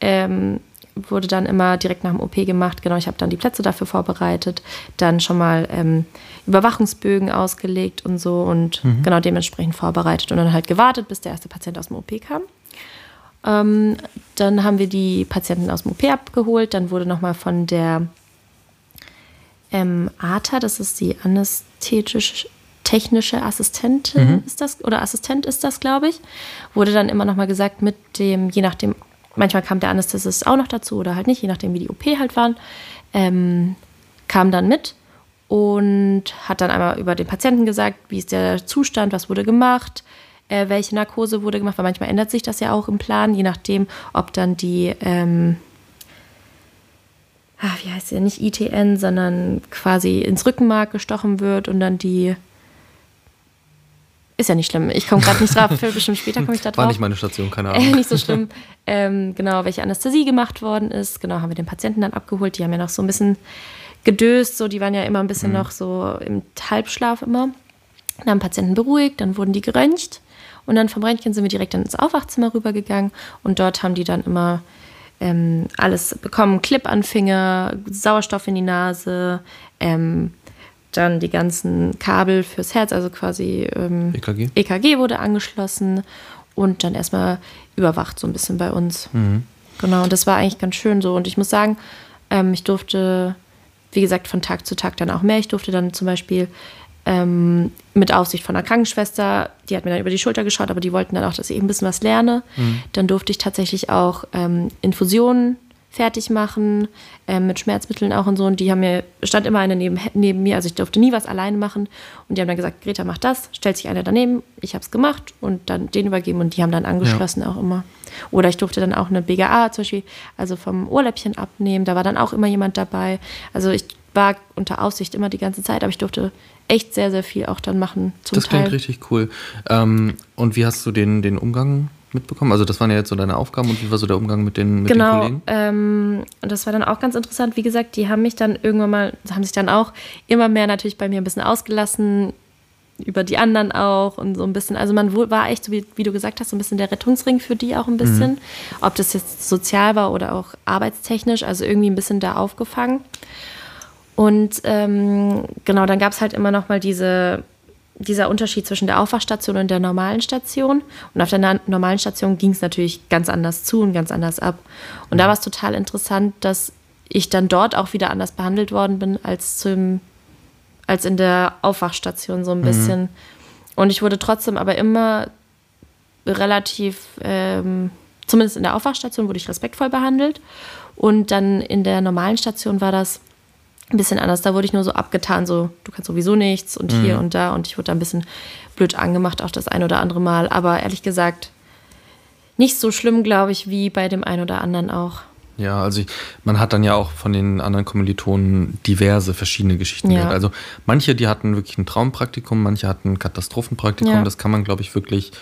[SPEAKER 1] Ähm, wurde dann immer direkt nach dem OP gemacht. Genau, ich habe dann die Plätze dafür vorbereitet, dann schon mal ähm, Überwachungsbögen ausgelegt und so und mhm. genau dementsprechend vorbereitet und dann halt gewartet, bis der erste Patient aus dem OP kam. Ähm, dann haben wir die Patienten aus dem OP abgeholt. Dann wurde nochmal von der ähm, ATA, das ist die anästhetische technische Assistentin mhm. ist das oder Assistent ist das, glaube ich, wurde dann immer nochmal gesagt mit dem, je nachdem, manchmal kam der Anästhesist auch noch dazu oder halt nicht, je nachdem wie die OP halt waren, ähm, kam dann mit und hat dann einmal über den Patienten gesagt, wie ist der Zustand, was wurde gemacht, äh, welche Narkose wurde gemacht, weil manchmal ändert sich das ja auch im Plan, je nachdem, ob dann die, ähm, ach, wie heißt sie, nicht ITN, sondern quasi ins Rückenmark gestochen wird und dann die ist ja nicht schlimm. Ich komme gerade nicht drauf. Für bestimmt später komme ich da drauf.
[SPEAKER 2] War nicht meine Station, keine Ahnung.
[SPEAKER 1] Äh, nicht so schlimm. ähm, genau, welche Anästhesie gemacht worden ist. Genau, haben wir den Patienten dann abgeholt. Die haben ja noch so ein bisschen gedöst. So, die waren ja immer ein bisschen mhm. noch so im Halbschlaf immer. Dann haben Patienten beruhigt, dann wurden die geröntgt. Und dann vom Röntgen sind wir direkt ins Aufwachzimmer rübergegangen. Und dort haben die dann immer ähm, alles bekommen: Clip an Finger, Sauerstoff in die Nase, ähm, dann die ganzen Kabel fürs Herz, also quasi ähm, EKG. EKG wurde angeschlossen und dann erstmal überwacht so ein bisschen bei uns. Mhm. Genau, und das war eigentlich ganz schön so. Und ich muss sagen, ähm, ich durfte, wie gesagt, von Tag zu Tag dann auch mehr. Ich durfte dann zum Beispiel ähm, mit Aufsicht von einer Krankenschwester, die hat mir dann über die Schulter geschaut, aber die wollten dann auch, dass ich eben ein bisschen was lerne. Mhm. Dann durfte ich tatsächlich auch ähm, Infusionen fertig machen, äh, mit Schmerzmitteln auch und so. Und die haben mir, stand immer eine neben, neben mir, also ich durfte nie was alleine machen. Und die haben dann gesagt, Greta, mach das, stellt sich einer daneben, ich habe es gemacht und dann den übergeben und die haben dann angeschlossen ja. auch immer. Oder ich durfte dann auch eine BGA zum Beispiel, also vom Ohrläppchen abnehmen, da war dann auch immer jemand dabei. Also ich war unter Aufsicht immer die ganze Zeit, aber ich durfte echt sehr, sehr viel auch dann machen.
[SPEAKER 2] Zum das Teil. klingt richtig cool. Ähm, und wie hast du den, den Umgang mitbekommen? Also das waren ja jetzt so deine Aufgaben und wie war so der Umgang mit den, mit
[SPEAKER 1] genau,
[SPEAKER 2] den Kollegen?
[SPEAKER 1] Genau, ähm, und das war dann auch ganz interessant. Wie gesagt, die haben mich dann irgendwann mal, haben sich dann auch immer mehr natürlich bei mir ein bisschen ausgelassen, über die anderen auch und so ein bisschen. Also man war echt, so wie, wie du gesagt hast, so ein bisschen der Rettungsring für die auch ein bisschen. Mhm. Ob das jetzt sozial war oder auch arbeitstechnisch, also irgendwie ein bisschen da aufgefangen. Und ähm, genau, dann gab es halt immer noch mal diese dieser Unterschied zwischen der Aufwachstation und der normalen Station. Und auf der normalen Station ging es natürlich ganz anders zu und ganz anders ab. Und da war es total interessant, dass ich dann dort auch wieder anders behandelt worden bin als, zum, als in der Aufwachstation so ein mhm. bisschen. Und ich wurde trotzdem aber immer relativ, ähm, zumindest in der Aufwachstation wurde ich respektvoll behandelt. Und dann in der normalen Station war das ein bisschen anders. Da wurde ich nur so abgetan, so du kannst sowieso nichts und hier mhm. und da. Und ich wurde da ein bisschen blöd angemacht, auch das ein oder andere Mal. Aber ehrlich gesagt, nicht so schlimm, glaube ich, wie bei dem einen oder anderen auch.
[SPEAKER 2] Ja, also ich, man hat dann ja auch von den anderen Kommilitonen diverse verschiedene Geschichten ja. gehört. Also manche, die hatten wirklich ein Traumpraktikum, manche hatten ein Katastrophenpraktikum. Ja. Das kann man, glaube ich, wirklich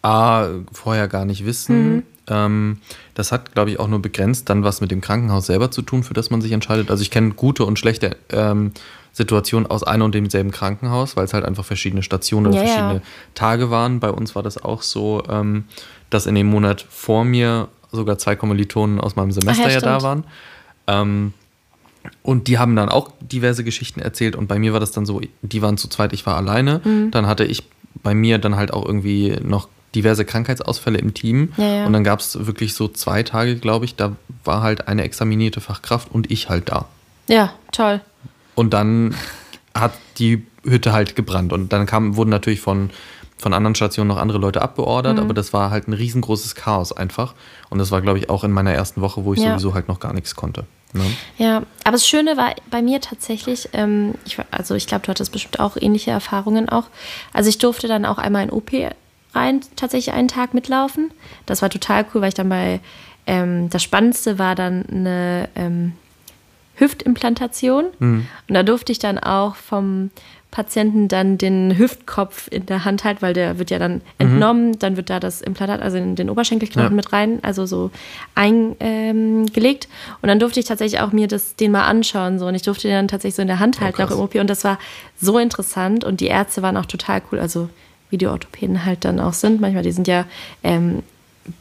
[SPEAKER 2] A, vorher gar nicht wissen. Mhm. Ähm, das hat, glaube ich, auch nur begrenzt dann was mit dem Krankenhaus selber zu tun, für das man sich entscheidet. Also ich kenne gute und schlechte ähm, Situationen aus einem und demselben Krankenhaus, weil es halt einfach verschiedene Stationen oder ja, verschiedene ja. Tage waren. Bei uns war das auch so, ähm, dass in dem Monat vor mir sogar zwei Kommilitonen aus meinem Semester ja, ja da waren. Ähm, und die haben dann auch diverse Geschichten erzählt und bei mir war das dann so, die waren zu zweit, ich war alleine. Mhm. Dann hatte ich bei mir dann halt auch irgendwie noch diverse Krankheitsausfälle im Team. Ja, ja. Und dann gab es wirklich so zwei Tage, glaube ich, da war halt eine examinierte Fachkraft und ich halt da.
[SPEAKER 1] Ja, toll.
[SPEAKER 2] Und dann hat die Hütte halt gebrannt. Und dann kam, wurden natürlich von von anderen Stationen noch andere Leute abbeordert, mhm. aber das war halt ein riesengroßes Chaos einfach. Und das war, glaube ich, auch in meiner ersten Woche, wo ich ja. sowieso halt noch gar nichts konnte. Ne?
[SPEAKER 1] Ja, aber das Schöne war bei mir tatsächlich, ähm, ich, also ich glaube, du hattest bestimmt auch ähnliche Erfahrungen auch. Also ich durfte dann auch einmal in OP rein, tatsächlich einen Tag mitlaufen. Das war total cool, weil ich dann bei, ähm, das Spannendste war dann eine ähm, Hüftimplantation. Mhm. Und da durfte ich dann auch vom Patienten dann den Hüftkopf in der Hand halt, weil der wird ja dann mhm. entnommen, mhm. dann wird da das Implantat, also in den Oberschenkelknochen ja. mit rein, also so eingelegt. Ähm, und dann durfte ich tatsächlich auch mir das, den mal anschauen so und ich durfte den dann tatsächlich so in der Hand oh, halten, oh, auch im OP und das war so interessant und die Ärzte waren auch total cool, also wie die Orthopäden halt dann auch sind. Manchmal, die sind ja ähm,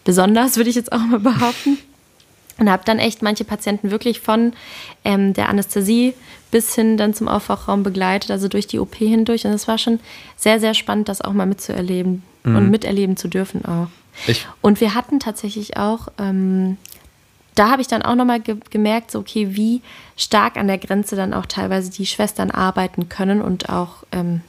[SPEAKER 1] besonders, würde ich jetzt auch mal behaupten. Und habe dann echt manche Patienten wirklich von ähm, der Anästhesie bis hin dann zum Aufwachraum begleitet, also durch die OP hindurch. Und es war schon sehr, sehr spannend, das auch mal mitzuerleben mhm. und miterleben zu dürfen auch. Ich. Und wir hatten tatsächlich auch, ähm, da habe ich dann auch nochmal ge gemerkt, so okay, wie stark an der Grenze dann auch teilweise die Schwestern arbeiten können und auch ähm,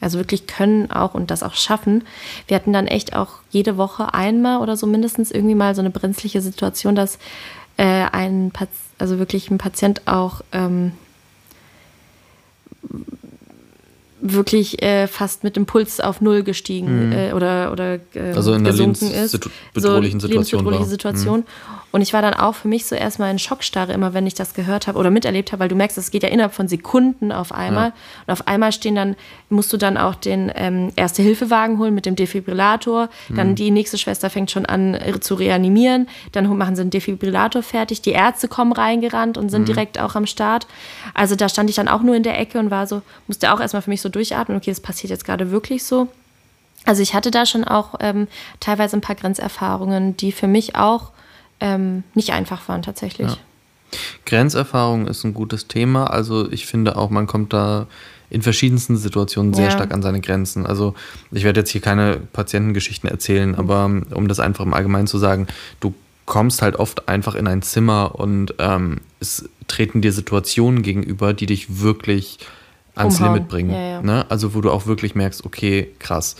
[SPEAKER 1] also wirklich können auch und das auch schaffen. Wir hatten dann echt auch jede Woche einmal oder so mindestens irgendwie mal so eine brenzliche Situation, dass äh, ein Pat also wirklich ein Patient auch ähm, wirklich äh, fast mit dem Puls auf Null gestiegen mhm. äh, oder, oder äh,
[SPEAKER 2] also in gesunken ist. Bedrohlichen
[SPEAKER 1] so, Situation. Situation. Mhm. Und ich war dann auch für mich so erstmal in Schockstarre, immer wenn ich das gehört habe oder miterlebt habe, weil du merkst, es geht ja innerhalb von Sekunden auf einmal. Ja. Und auf einmal stehen dann, musst du dann auch den ähm, Erste-Hilfe-Wagen holen mit dem Defibrillator. Dann mhm. die nächste Schwester fängt schon an äh, zu reanimieren. Dann machen sie den Defibrillator fertig. Die Ärzte kommen reingerannt und sind mhm. direkt auch am Start. Also da stand ich dann auch nur in der Ecke und war so, musste auch erstmal für mich so durchatmen, okay, das passiert jetzt gerade wirklich so. Also ich hatte da schon auch ähm, teilweise ein paar Grenzerfahrungen, die für mich auch ähm, nicht einfach waren tatsächlich. Ja.
[SPEAKER 2] Grenzerfahrung ist ein gutes Thema. Also ich finde auch, man kommt da in verschiedensten Situationen sehr ja. stark an seine Grenzen. Also ich werde jetzt hier keine Patientengeschichten erzählen, aber um das einfach im Allgemeinen zu sagen, du kommst halt oft einfach in ein Zimmer und ähm, es treten dir Situationen gegenüber, die dich wirklich ans Umhauen. Limit bringen. Ja, ja. Ne? Also wo du auch wirklich merkst, okay, krass.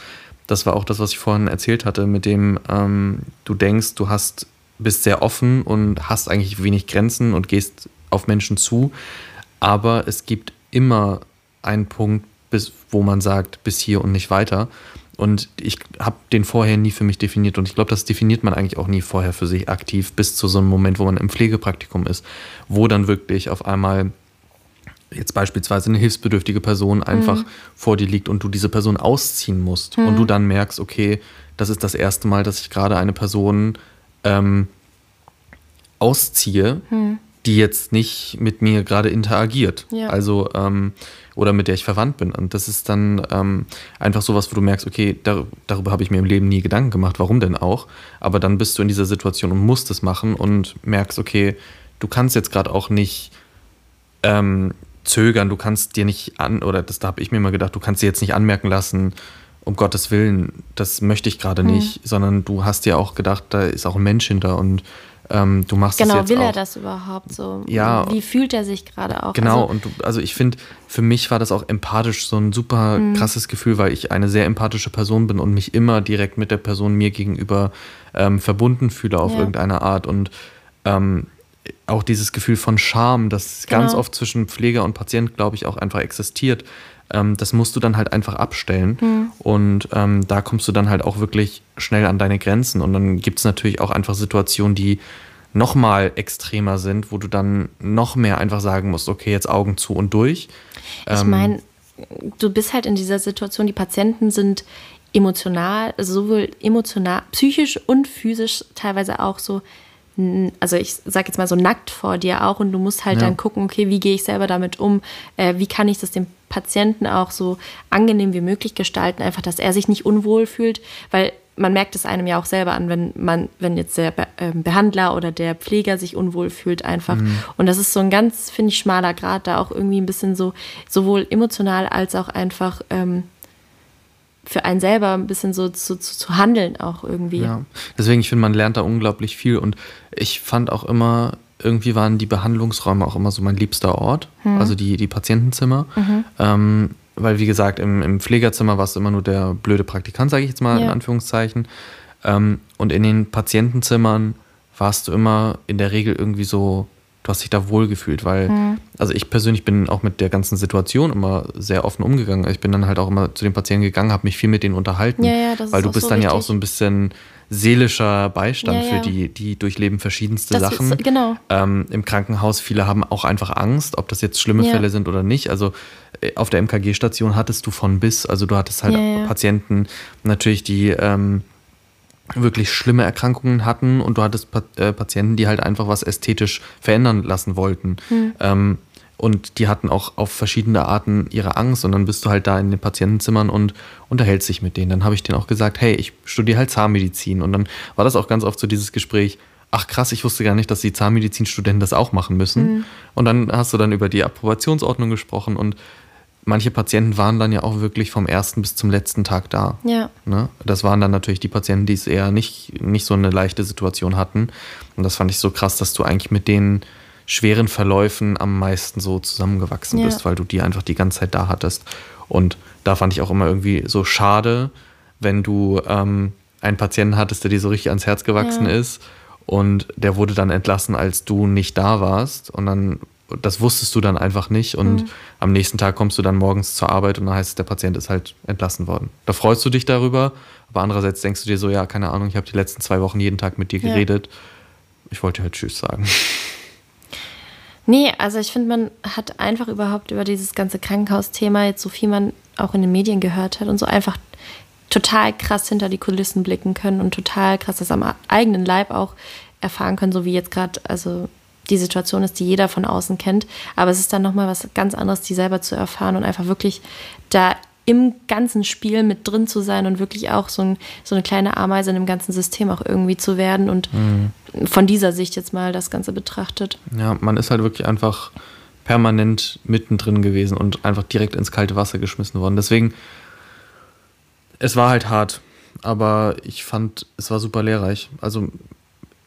[SPEAKER 2] Das war auch das, was ich vorhin erzählt hatte, mit dem ähm, du denkst, du hast bist sehr offen und hast eigentlich wenig Grenzen und gehst auf Menschen zu. Aber es gibt immer einen Punkt, bis, wo man sagt, bis hier und nicht weiter. Und ich habe den vorher nie für mich definiert. Und ich glaube, das definiert man eigentlich auch nie vorher für sich aktiv, bis zu so einem Moment, wo man im Pflegepraktikum ist, wo dann wirklich auf einmal jetzt beispielsweise eine hilfsbedürftige Person einfach mhm. vor dir liegt und du diese Person ausziehen musst. Mhm. Und du dann merkst, okay, das ist das erste Mal, dass ich gerade eine Person ähm, ausziehe, hm. die jetzt nicht mit mir gerade interagiert. Ja. Also, ähm, oder mit der ich verwandt bin. Und das ist dann ähm, einfach sowas, wo du merkst, okay, dar darüber habe ich mir im Leben nie Gedanken gemacht, warum denn auch? Aber dann bist du in dieser Situation und musst es machen und merkst, okay, du kannst jetzt gerade auch nicht ähm, zögern, du kannst dir nicht an, oder das da habe ich mir mal gedacht, du kannst dir jetzt nicht anmerken lassen, um Gottes Willen, das möchte ich gerade mhm. nicht, sondern du hast dir auch gedacht, da ist auch ein Mensch hinter und ähm, du machst
[SPEAKER 1] genau,
[SPEAKER 2] jetzt
[SPEAKER 1] will
[SPEAKER 2] auch.
[SPEAKER 1] er das überhaupt so?
[SPEAKER 2] Ja.
[SPEAKER 1] Wie fühlt er sich gerade auch?
[SPEAKER 2] Genau, also, und du, also ich finde, für mich war das auch empathisch so ein super mhm. krasses Gefühl, weil ich eine sehr empathische Person bin und mich immer direkt mit der Person mir gegenüber ähm, verbunden fühle auf ja. irgendeine Art und ähm, auch dieses Gefühl von Scham, das genau. ganz oft zwischen Pfleger und Patient, glaube ich, auch einfach existiert ähm, das musst du dann halt einfach abstellen. Mhm. Und ähm, da kommst du dann halt auch wirklich schnell an deine Grenzen. Und dann gibt es natürlich auch einfach Situationen, die noch mal extremer sind, wo du dann noch mehr einfach sagen musst, okay, jetzt Augen zu und durch.
[SPEAKER 1] Ich ähm, meine, du bist halt in dieser Situation, die Patienten sind emotional, also sowohl emotional, psychisch und physisch teilweise auch so, also ich sag jetzt mal so nackt vor dir auch und du musst halt ja. dann gucken, okay, wie gehe ich selber damit um, äh, wie kann ich das dem Patienten auch so angenehm wie möglich gestalten, einfach, dass er sich nicht unwohl fühlt, weil man merkt es einem ja auch selber an, wenn man, wenn jetzt der Be äh, Behandler oder der Pfleger sich unwohl fühlt einfach. Mhm. Und das ist so ein ganz, finde ich, schmaler Grad, da auch irgendwie ein bisschen so, sowohl emotional als auch einfach ähm, für einen selber ein bisschen so zu, zu, zu handeln auch irgendwie.
[SPEAKER 2] Ja, deswegen, ich finde, man lernt da unglaublich viel und ich fand auch immer, irgendwie waren die Behandlungsräume auch immer so mein liebster Ort, mhm. also die, die Patientenzimmer. Mhm. Ähm, weil wie gesagt, im, im Pflegerzimmer warst du immer nur der blöde Praktikant, sage ich jetzt mal ja. in Anführungszeichen. Ähm, und in den Patientenzimmern warst du immer in der Regel irgendwie so, du hast dich da wohlgefühlt, weil, mhm. also ich persönlich bin auch mit der ganzen Situation immer sehr offen umgegangen. Ich bin dann halt auch immer zu den Patienten gegangen, habe mich viel mit denen unterhalten,
[SPEAKER 1] ja, ja,
[SPEAKER 2] weil du bist so dann richtig. ja auch so ein bisschen seelischer Beistand ja, für die, die durchleben verschiedenste das Sachen.
[SPEAKER 1] Ist, genau.
[SPEAKER 2] Ähm, Im Krankenhaus, viele haben auch einfach Angst, ob das jetzt schlimme. Fälle sind oder nicht. Also äh, auf der MKG-Station hattest du von bis, also du hattest halt Patienten natürlich, die ähm, wirklich schlimme Erkrankungen hatten und du hattest pa äh, Patienten, die halt einfach was ästhetisch verändern lassen wollten. Hm. Ähm, und die hatten auch auf verschiedene Arten ihre Angst und dann bist du halt da in den Patientenzimmern und unterhältst dich mit denen. Dann habe ich denen auch gesagt, hey, ich studiere halt Zahnmedizin und dann war das auch ganz oft so dieses Gespräch, ach krass, ich wusste gar nicht, dass die Zahnmedizinstudenten das auch machen müssen. Mhm. Und dann hast du dann über die Approbationsordnung gesprochen und manche Patienten waren dann ja auch wirklich vom ersten bis zum letzten Tag da.
[SPEAKER 1] Ja.
[SPEAKER 2] Ne? Das waren dann natürlich die Patienten, die es eher nicht, nicht so eine leichte Situation hatten. Und das fand ich so krass, dass du eigentlich mit denen schweren Verläufen am meisten so zusammengewachsen ja. bist, weil du die einfach die ganze Zeit da hattest. Und da fand ich auch immer irgendwie so schade, wenn du ähm, einen Patienten hattest, der dir so richtig ans Herz gewachsen ja. ist und der wurde dann entlassen, als du nicht da warst. Und dann, das wusstest du dann einfach nicht. Und mhm. am nächsten Tag kommst du dann morgens zur Arbeit und dann heißt es, der Patient ist halt entlassen worden. Da freust du dich darüber, aber andererseits denkst du dir so, ja, keine Ahnung, ich habe die letzten zwei Wochen jeden Tag mit dir geredet. Ja. Ich wollte dir halt Tschüss sagen.
[SPEAKER 1] Nee, also ich finde, man hat einfach überhaupt über dieses ganze Krankenhausthema, jetzt so viel man auch in den Medien gehört hat und so einfach total krass hinter die Kulissen blicken können und total krass das am eigenen Leib auch erfahren können, so wie jetzt gerade, also die Situation ist, die jeder von außen kennt. Aber es ist dann nochmal was ganz anderes, die selber zu erfahren und einfach wirklich da im ganzen Spiel mit drin zu sein und wirklich auch so, ein, so eine kleine Ameise in dem ganzen System auch irgendwie zu werden und mhm. von dieser Sicht jetzt mal das Ganze betrachtet.
[SPEAKER 2] Ja, man ist halt wirklich einfach permanent mittendrin gewesen und einfach direkt ins kalte Wasser geschmissen worden. Deswegen, es war halt hart, aber ich fand, es war super lehrreich. Also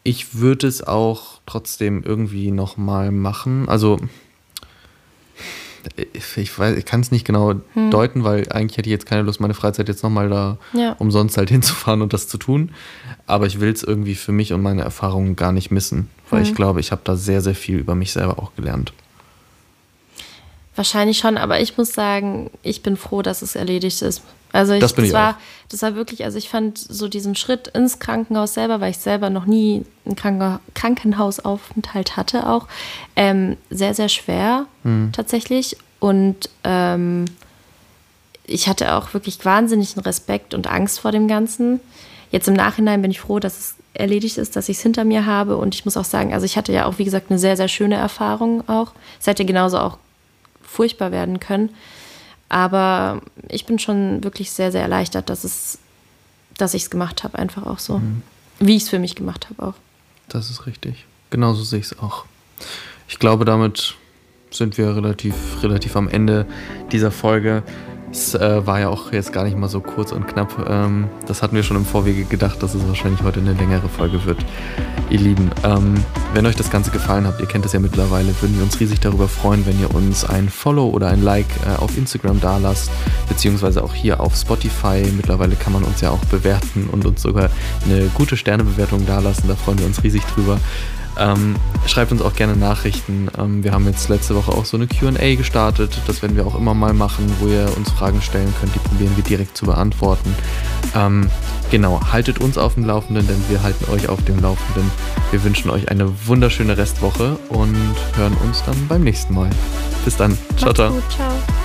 [SPEAKER 2] ich würde es auch trotzdem irgendwie nochmal machen. Also ich weiß, ich kann es nicht genau hm. deuten, weil eigentlich hätte ich jetzt keine Lust, meine Freizeit jetzt nochmal da ja. umsonst halt hinzufahren und das zu tun. Aber ich will es irgendwie für mich und meine Erfahrungen gar nicht missen, weil hm. ich glaube, ich habe da sehr, sehr viel über mich selber auch gelernt.
[SPEAKER 1] Wahrscheinlich schon, aber ich muss sagen, ich bin froh, dass es erledigt ist. Also ich,
[SPEAKER 2] das, bin
[SPEAKER 1] das
[SPEAKER 2] ich
[SPEAKER 1] war,
[SPEAKER 2] auch.
[SPEAKER 1] das war wirklich, also ich fand so diesen Schritt ins Krankenhaus selber, weil ich selber noch nie einen Kranken Krankenhausaufenthalt hatte, auch ähm, sehr, sehr schwer hm. tatsächlich. Und ähm, ich hatte auch wirklich wahnsinnigen Respekt und Angst vor dem Ganzen. Jetzt im Nachhinein bin ich froh, dass es erledigt ist, dass ich es hinter mir habe. Und ich muss auch sagen, also ich hatte ja auch, wie gesagt, eine sehr, sehr schöne Erfahrung auch. Es hätte genauso auch furchtbar werden können. Aber ich bin schon wirklich sehr, sehr erleichtert, dass es, dass ich es gemacht habe, einfach auch so. Mhm. Wie ich es für mich gemacht habe auch.
[SPEAKER 2] Das ist richtig. Genauso sehe ich es auch. Ich glaube, damit sind wir relativ, relativ am Ende dieser Folge. Es äh, war ja auch jetzt gar nicht mal so kurz und knapp. Ähm, das hatten wir schon im Vorwege gedacht, dass es wahrscheinlich heute eine längere Folge wird. Ihr Lieben, ähm, wenn euch das Ganze gefallen hat, ihr kennt es ja mittlerweile, würden wir uns riesig darüber freuen, wenn ihr uns ein Follow oder ein Like äh, auf Instagram dalasst, beziehungsweise auch hier auf Spotify. Mittlerweile kann man uns ja auch bewerten und uns sogar eine gute Sternebewertung dalassen. Da freuen wir uns riesig drüber. Ähm, schreibt uns auch gerne Nachrichten. Ähm, wir haben jetzt letzte Woche auch so eine QA gestartet. Das werden wir auch immer mal machen, wo ihr uns Fragen stellen könnt. Die probieren wir direkt zu beantworten. Ähm, Genau, haltet uns auf dem Laufenden, denn wir halten euch auf dem Laufenden. Wir wünschen euch eine wunderschöne Restwoche und hören uns dann beim nächsten Mal. Bis dann. Ciao,
[SPEAKER 1] Macht's
[SPEAKER 2] ciao.
[SPEAKER 1] Gut, ciao.